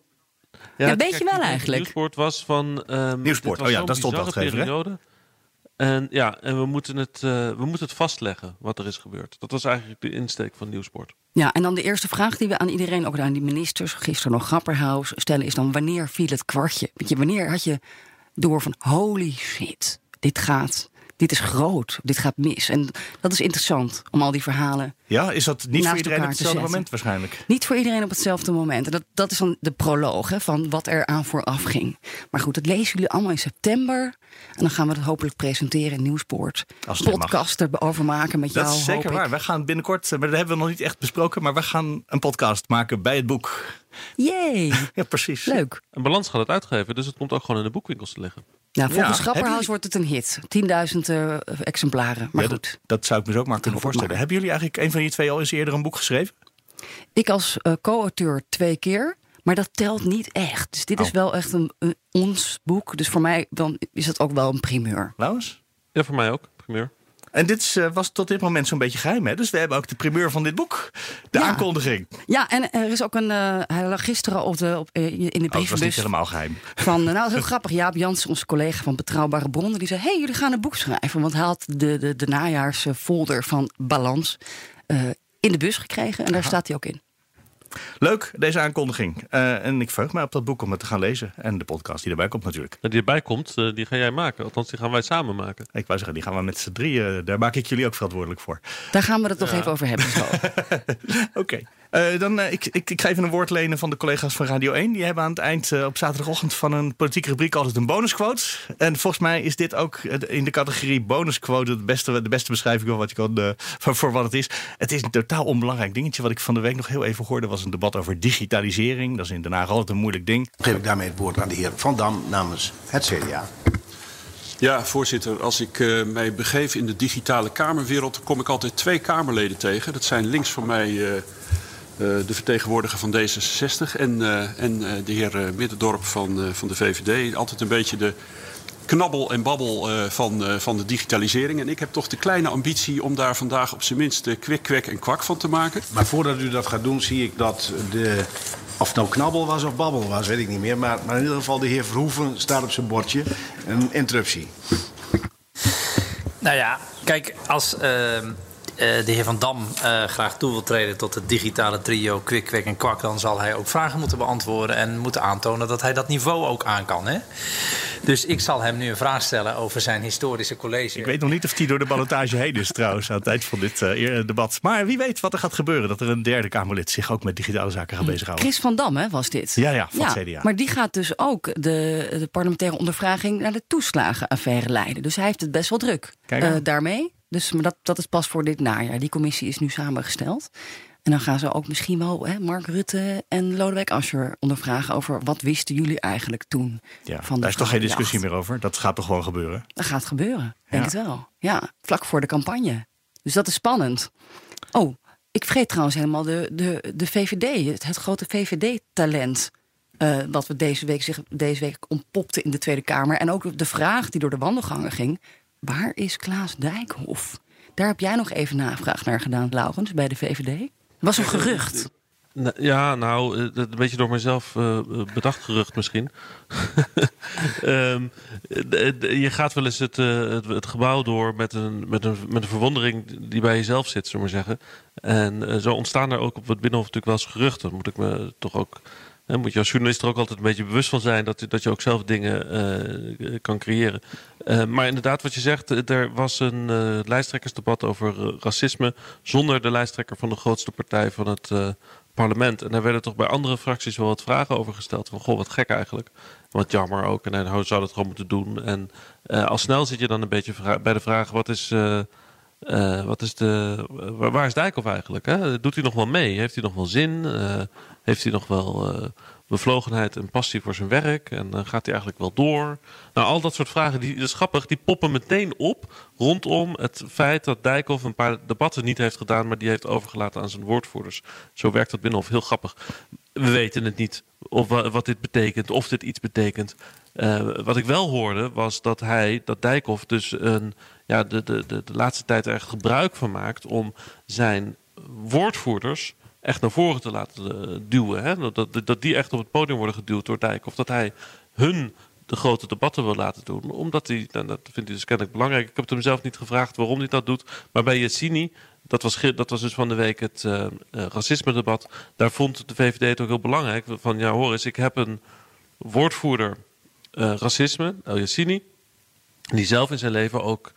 Speaker 3: Ja,
Speaker 1: het-
Speaker 3: weet
Speaker 1: kijk,
Speaker 3: je wel
Speaker 1: het
Speaker 3: eigenlijk.
Speaker 1: Nieuwsport was van... ehm, was
Speaker 2: oh ja, dat stond
Speaker 1: bizarre
Speaker 2: wacht even, hè?
Speaker 1: En ja, en we moeten, het, eh, we moeten het vastleggen wat er is gebeurd. Dat was eigenlijk de insteek van Nieuwsport.
Speaker 3: Ja, en dan de eerste vraag die we aan iedereen, ook aan die ministers, gisteren nog Grapperhaus, stellen is dan wanneer viel het kwartje? Weet je, wanneer had je door van holy shit, dit gaat, dit is groot, dit gaat mis. En dat is interessant om al die verhalen
Speaker 2: Ja, is dat niet voor iedereen op hetzelfde moment waarschijnlijk?
Speaker 3: Niet voor iedereen op hetzelfde moment. En dat, dat is dan de proloog hè, van wat er aan vooraf ging. Maar goed, dat lezen jullie allemaal in september. En dan gaan we het hopelijk presenteren in Nieuwspoort.
Speaker 2: Als mag.
Speaker 3: Podcast erover maken met
Speaker 2: Dat
Speaker 3: jou.
Speaker 2: is zeker waar. Wij gaan binnenkort, eh, maar dat hebben we nog niet echt besproken, maar we gaan een podcast maken bij het boek.
Speaker 3: Yay,
Speaker 2: Ja, precies.
Speaker 3: leuk.
Speaker 1: En Balans gaat het uitgeven, dus het komt ook gewoon in de boekwinkels te liggen.
Speaker 3: Nou, volgens
Speaker 2: Ja,
Speaker 3: Grapperhaus wordt het een hit. 10.000 eh, exemplaren. Maar
Speaker 2: Ja,
Speaker 3: goed,
Speaker 2: dat, dat zou ik me zo ook maar kunnen voorstellen.
Speaker 3: maar.
Speaker 2: Hebben jullie eigenlijk een van die twee al eens eerder een boek geschreven?
Speaker 3: ik als eh, co-auteur twee keer. Maar dat telt niet echt. Dus dit is
Speaker 2: Oh.
Speaker 3: wel echt een, een ons boek. Dus voor mij dan is het ook wel een primeur.
Speaker 2: Laurens?
Speaker 1: Ja, voor mij ook, primeur.
Speaker 2: En dit is, eh, was tot dit moment zo'n beetje geheim, hè? Dus we hebben ook de primeur van dit boek. De
Speaker 3: Ja.
Speaker 2: aankondiging.
Speaker 3: Ja, en er is ook een. eh, hij lag gisteren op de, op, eh, in de
Speaker 2: Oh, het was niet helemaal geheim.
Speaker 3: Van, nou, dat is heel grappig. Jaap Jans, onze collega van Betrouwbare Bronnen, die zei: hey, jullie gaan een boek schrijven. Want hij had de, de, de najaarsfolder van Balans in de bus gekregen. En daar staat hij ook in.
Speaker 2: Leuk, deze aankondiging. Eh, en ik verheug mij op dat boek om het te gaan lezen. En de podcast die erbij komt natuurlijk.
Speaker 1: Die erbij komt, eh, die ga jij maken. Althans, die gaan wij samen maken.
Speaker 2: Ik wou zeggen, die gaan we met z'n drieën. Daar maak ik jullie ook verantwoordelijk voor.
Speaker 3: Daar gaan we het nog even over hebben. Zo.
Speaker 2: Oké. Eh, dan, eh, ik, ik, ik ga even een woord lenen van de collega's van Radio 1. Die hebben aan het eind eh, op zaterdagochtend van een politieke rubriek altijd een bonusquote. En volgens mij is dit ook in de categorie bonusquote de beste, de beste beschrijving van wat je kan, eh, voor, voor wat het is. Het is een totaal onbelangrijk dingetje. Wat ik van de week nog heel even hoorde was een debat over digitalisering. Dat is in Den Haag altijd een moeilijk ding.
Speaker 13: geef ik daarmee het woord aan de heer Van Dam namens het CDA.
Speaker 14: Ja, voorzitter. Als ik eh, mij begeef in de digitale Kamerwereld, dan kom ik altijd twee Kamerleden tegen. Dat zijn links van mij de vertegenwoordiger van D66 en, eh, en eh, de heer eh, Middendorp van, eh, van de VVD. Altijd een beetje de knabbel en babbel eh, van, eh, van de digitalisering. En ik heb toch de kleine ambitie om daar vandaag op zijn minst eh, kwik, kwek en kwak van te maken.
Speaker 13: Maar voordat u dat gaat doen, zie ik dat de. Of het nou knabbel was of babbel was, weet ik niet meer. Maar, maar in ieder geval, de heer Verhoeven staat op zijn bordje. Een interruptie.
Speaker 15: Nou ja, kijk, als ehm, eh, de heer Van Dam uh, graag toe wil treden tot het digitale trio Kwik, Kwik en Kwak, dan zal hij ook vragen moeten beantwoorden en moeten aantonen dat hij dat niveau ook aan kan. Hè? Dus ik zal hem nu een vraag stellen over zijn historische college.
Speaker 2: Ik weet nog niet of hij door de ballotage heen is trouwens aan het eind van dit uh, debat. Maar wie weet wat er gaat gebeuren. Dat er een derde Kamerlid zich ook met digitale zaken gaat bezighouden.
Speaker 3: Chris van Dam hè, was dit.
Speaker 2: Ja, ja, van ja, CDA.
Speaker 3: Maar die gaat dus ook de, de parlementaire ondervraging naar de toeslagenaffaire leiden. Dus hij heeft het best wel druk daarmee. Dus maar dat, dat is pas voor dit najaar. Die commissie is nu samengesteld. En dan gaan ze ook misschien wel hè, Mark Rutte en Lodewijk Asscher ondervragen over wat wisten jullie eigenlijk toen.
Speaker 2: Ja, van daar is toch geen discussie meer over? Dat gaat toch gewoon gebeuren?
Speaker 3: Dat gaat gebeuren, denk het wel. Ja, vlak voor de campagne. Dus dat is spannend. Oh, ik vergeet trouwens helemaal de, de, de VVD, het, het grote VVD-talent. Uh, wat we deze week, zich, deze week ontpopte in de Tweede Kamer. En ook de vraag die door de wandelgangen ging: waar is Klaas Dijkhoff? Daar heb jij nog even navraag naar gedaan, Laurens, bij de VVD. was een gerucht.
Speaker 1: Ja, nou, eh, een beetje door mezelf uh, bedacht gerucht misschien. um, je gaat wel eens het, het, het, gebouw door met een, met, een, met een verwondering die bij jezelf zit, zullen we maar zeggen. En zo ontstaan er ook op het Binnenhof natuurlijk wel eens geruchten. moet ik me toch ook dan moet je als journalist er ook altijd een beetje bewust van zijn dat, dat je ook zelf dingen uh, kan creëren. Uh, maar inderdaad, wat je zegt, er was een lijsttrekkersdebat over racisme zonder de lijsttrekker van de grootste partij van het parlement. En daar werden toch bij andere fracties wel wat vragen over gesteld. Van goh, wat gek eigenlijk. Wat jammer ook. En hij zou dat gewoon moeten doen. En al snel zit je dan een beetje bij de vraag: wat is. Wat is de, waar is Dijkhoff eigenlijk? Hè? Doet hij nog wel mee? Heeft hij nog wel zin? Heeft hij nog wel uh, bevlogenheid en passie voor zijn werk? En gaat hij eigenlijk wel door? Nou, al dat soort vragen, die, dat is grappig, die poppen meteen op rondom het feit dat Dijkhoff een paar debatten niet heeft gedaan, maar die heeft overgelaten aan zijn woordvoerders. Zo werkt dat binnen of heel grappig. We weten het niet of wat dit betekent, of dit iets betekent. Wat ik wel hoorde was dat hij, dat Dijkhoff dus een, ja, de, de, de, de laatste tijd er gebruik van maakt om zijn woordvoerders echt naar voren te laten uh, duwen. Hè? Dat, dat die echt op het podium worden geduwd door Dijk. Of dat hij hun de grote debatten wil laten doen. Omdat hij, nou, dat vindt hij dus kennelijk belangrijk. Ik heb hem zelf niet gevraagd waarom hij dat doet. Maar bij Yassini, dat was, dat was dus van de week het uh, racisme-debat. Daar vond de VVD het ook heel belangrijk. Van ja, hoor eens, ik heb een woordvoerder racisme, El Yassini. Die zelf in zijn leven ook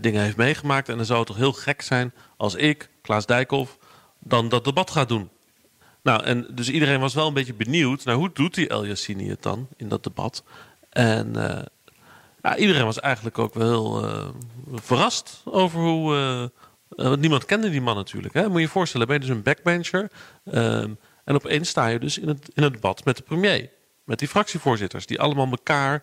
Speaker 1: dingen heeft meegemaakt. En dan zou het toch heel gek zijn als ik, Klaas Dijkhoff, dan dat debat gaat doen. Nou, en dus iedereen was wel een beetje benieuwd naar hoe doet die El Yassini het dan in dat debat. En uh, ja, iedereen was eigenlijk ook wel heel uh, verrast over hoe. Want niemand kende die man natuurlijk. Hè? Moet je je voorstellen, ben je dus een backbencher. Um, en opeens sta je dus in het, in het debat met de premier. Met die fractievoorzitters, die allemaal elkaar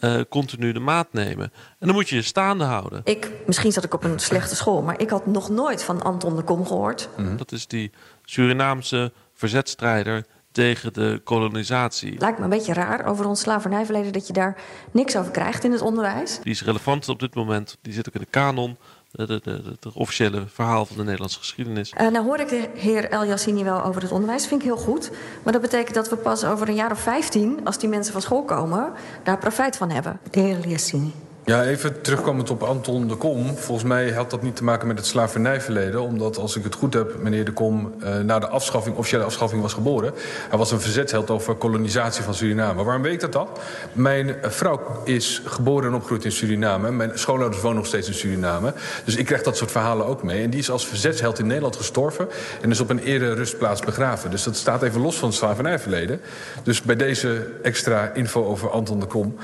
Speaker 1: uh, continu de maat nemen. En dan moet je je staande houden.
Speaker 16: Ik, misschien zat ik op een slechte school, maar ik had nog nooit van Anton de Kom gehoord.
Speaker 1: Mm. Dat is die Surinaamse verzetstrijder tegen de kolonisatie.
Speaker 16: Lijkt me een beetje raar over ons slavernijverleden dat je daar niks over krijgt in het onderwijs.
Speaker 1: Die is relevant op dit moment. Die zit ook in de kanon. Het officiële verhaal van de Nederlandse geschiedenis.
Speaker 16: Uh, nou hoor ik de heer El Yassini wel over het onderwijs. Dat vind ik heel goed. Maar dat betekent dat we pas over een jaar of 15, als die mensen van school komen, daar profijt van hebben.
Speaker 4: De heer El Yassini.
Speaker 17: Ja, even terugkomend op Anton de Kom. Volgens mij had dat niet te maken met het slavernijverleden. Omdat, als ik het goed heb, meneer de Kom uh, na de afschaffing, officiële afschaffing was geboren. Hij was een verzetsheld over kolonisatie van Suriname. Waarom weet ik dat dan? Mijn vrouw is geboren en opgegroeid in Suriname. Mijn schoonouders wonen nog steeds in Suriname. Dus ik krijg dat soort verhalen ook mee. En die is als verzetsheld in Nederland gestorven. En is op een eerder rustplaats begraven. Dus dat staat even los van het slavernijverleden. Dus bij deze extra info over Anton de Kom.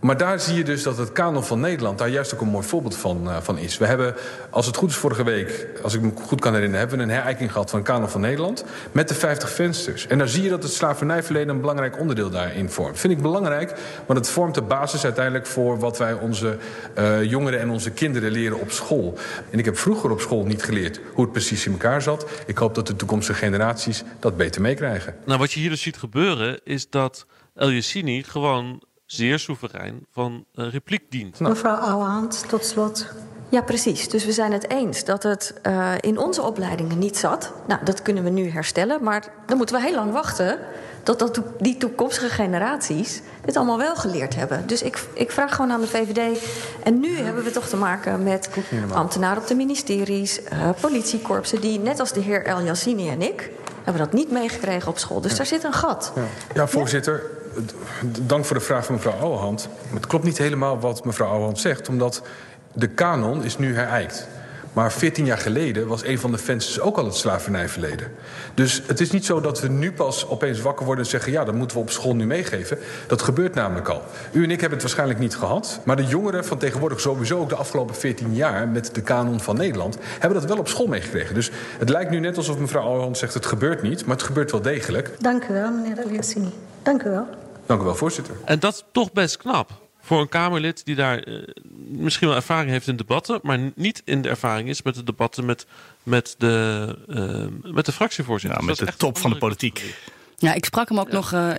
Speaker 17: Maar daar zie je dus dat het kanon van Nederland daar juist ook een mooi voorbeeld van, uh, van is. We hebben, als het goed is vorige week, als ik me goed kan herinneren... hebben we een herijking gehad van het kanon van Nederland met de 50 vensters. En daar zie je dat het slavernijverleden een belangrijk onderdeel daarin vormt. Vind ik belangrijk, want het vormt de basis uiteindelijk... voor wat wij onze uh, jongeren en onze kinderen leren op school. En ik heb vroeger op school niet geleerd hoe het precies in elkaar zat. Ik hoop dat de toekomstige generaties dat beter meekrijgen.
Speaker 1: Nou, wat je hier dus ziet gebeuren, is dat El Yassini gewoon zeer soeverein van uh, repliek dient.
Speaker 4: Mevrouw Ouwehand, tot slot.
Speaker 16: Ja, precies. Dus we zijn het eens dat het uh, in onze opleidingen niet zat. Nou, dat kunnen we nu herstellen. Maar dan moeten we heel lang wachten tot dat die toekomstige generaties dit allemaal wel geleerd hebben. Dus ik, ik vraag gewoon aan de VVD. En nu hebben we toch te maken met ambtenaren op de ministeries, uh, politiekorpsen, die net als de heer El Yassini en ik hebben dat niet meegekregen op school. Dus daar zit een gat.
Speaker 17: Ja, ja voorzitter. Dank voor de vraag van mevrouw Ouwehand. Het klopt niet helemaal wat mevrouw Ouwehand zegt, omdat de kanon is nu herijkt. Maar 14 jaar geleden was een van de fans ook al het slavernijverleden. Dus het is niet zo dat we nu pas opeens wakker worden en zeggen... ja, dat moeten we op school nu meegeven. Dat gebeurt namelijk al. U en ik hebben het waarschijnlijk niet gehad. Maar de jongeren van tegenwoordig sowieso ook de afgelopen 14 jaar... met de kanon van Nederland, hebben dat wel op school meegekregen. Dus het lijkt nu net alsof mevrouw Ouwehand zegt... het gebeurt niet, maar het gebeurt wel degelijk.
Speaker 4: Dank u wel, meneer Aliassini. Dank u wel.
Speaker 17: Dank u wel, voorzitter.
Speaker 1: En dat is toch best knap voor een Kamerlid die daar uh, misschien wel ervaring heeft in debatten, maar niet in de ervaring is met de debatten met, met, de, uh, met de fractievoorzitter.
Speaker 2: Ja, met de top van de politiek.
Speaker 3: Ja, ik sprak hem ook nog uh,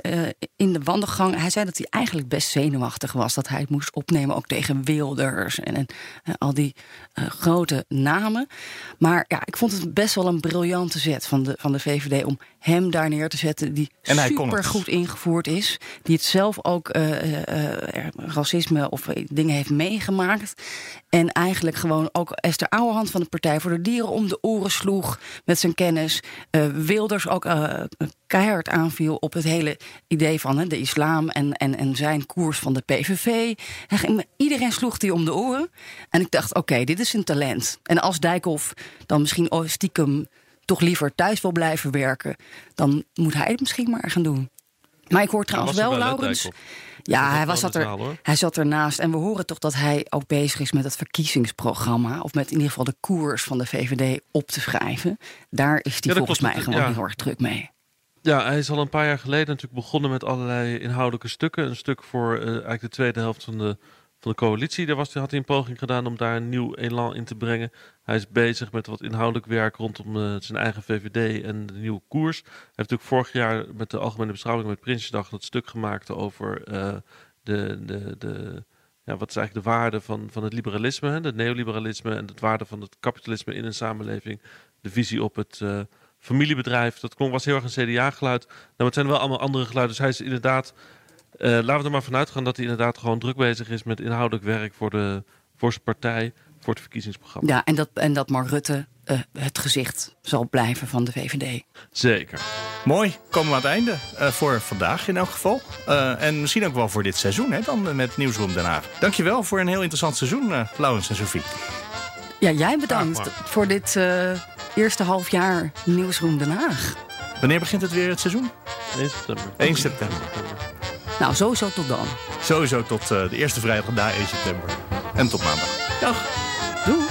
Speaker 3: in de wandelgang. Hij zei dat hij eigenlijk best zenuwachtig was. Dat hij het moest opnemen ook tegen Wilders en, en uh, al die grote namen. Maar ja, ik vond het best wel een briljante zet van de, van de VVD om hem daar neer te zetten. Die super goed ingevoerd is. Die het zelf ook racisme of dingen heeft meegemaakt. En eigenlijk gewoon ook Esther Ouwehand van de Partij voor de Dieren om de oren sloeg met zijn kennis. Wilders ook keihard aanviel op het hele idee van hè, de islam en, en, en zijn koers van de PVV. iedereen sloeg die om de oren. En ik dacht, oké, dit is een talent. En als Dijkhoff dan misschien stiekem toch liever thuis wil blijven werken, dan moet hij het misschien maar gaan doen. Maar ik hoor trouwens wel, Laurens. Ja, hij, was, zat er, hij zat ernaast. En we horen toch dat hij ook bezig is met het verkiezingsprogramma. Of met in ieder geval de koers van de VVD op te schrijven. Daar is hij volgens mij gewoon ja. heel erg druk mee.
Speaker 1: Ja, hij is al een paar jaar geleden natuurlijk begonnen met allerlei inhoudelijke stukken. Een stuk voor uh, eigenlijk de tweede helft van de, van de coalitie. Daar was, had hij een poging gedaan om daar een nieuw elan in te brengen. Hij is bezig met wat inhoudelijk werk rondom uh, zijn eigen VVD en de nieuwe koers. Hij heeft natuurlijk vorig jaar met de Algemene Beschouwing met Prinsjesdag dat stuk gemaakt over uh, de, de, de, ja, wat is eigenlijk de waarde van, van het liberalisme, het neoliberalisme en de waarde van het kapitalisme in een samenleving. De visie op het familiebedrijf. Dat klonk, was heel erg een CDA-geluid. Nou, het zijn wel allemaal andere geluiden. Dus hij is inderdaad... Uh, laten we er maar vanuit gaan dat hij inderdaad gewoon druk bezig is met inhoudelijk werk voor, de, voor zijn partij, voor het verkiezingsprogramma.
Speaker 3: Ja, en dat, en dat Mark Rutte uh, het gezicht zal blijven van de VVD.
Speaker 1: Zeker.
Speaker 2: Mooi, komen we aan het einde uh, voor vandaag in elk geval. en misschien ook wel voor dit seizoen, hè, dan met Nieuwsroom Den Haag. Dankjewel voor een heel interessant seizoen, Laurens en Sophie.
Speaker 3: Ja, jij bedankt voor dit eerste half jaar Nieuwsroom Den Haag.
Speaker 2: Wanneer begint het weer het seizoen?
Speaker 1: 1 september.
Speaker 2: 1 september.
Speaker 3: Nou, sowieso tot dan.
Speaker 2: Sowieso tot uh, de eerste vrijdag na 1 september. En tot maandag.
Speaker 3: Dag. Doei.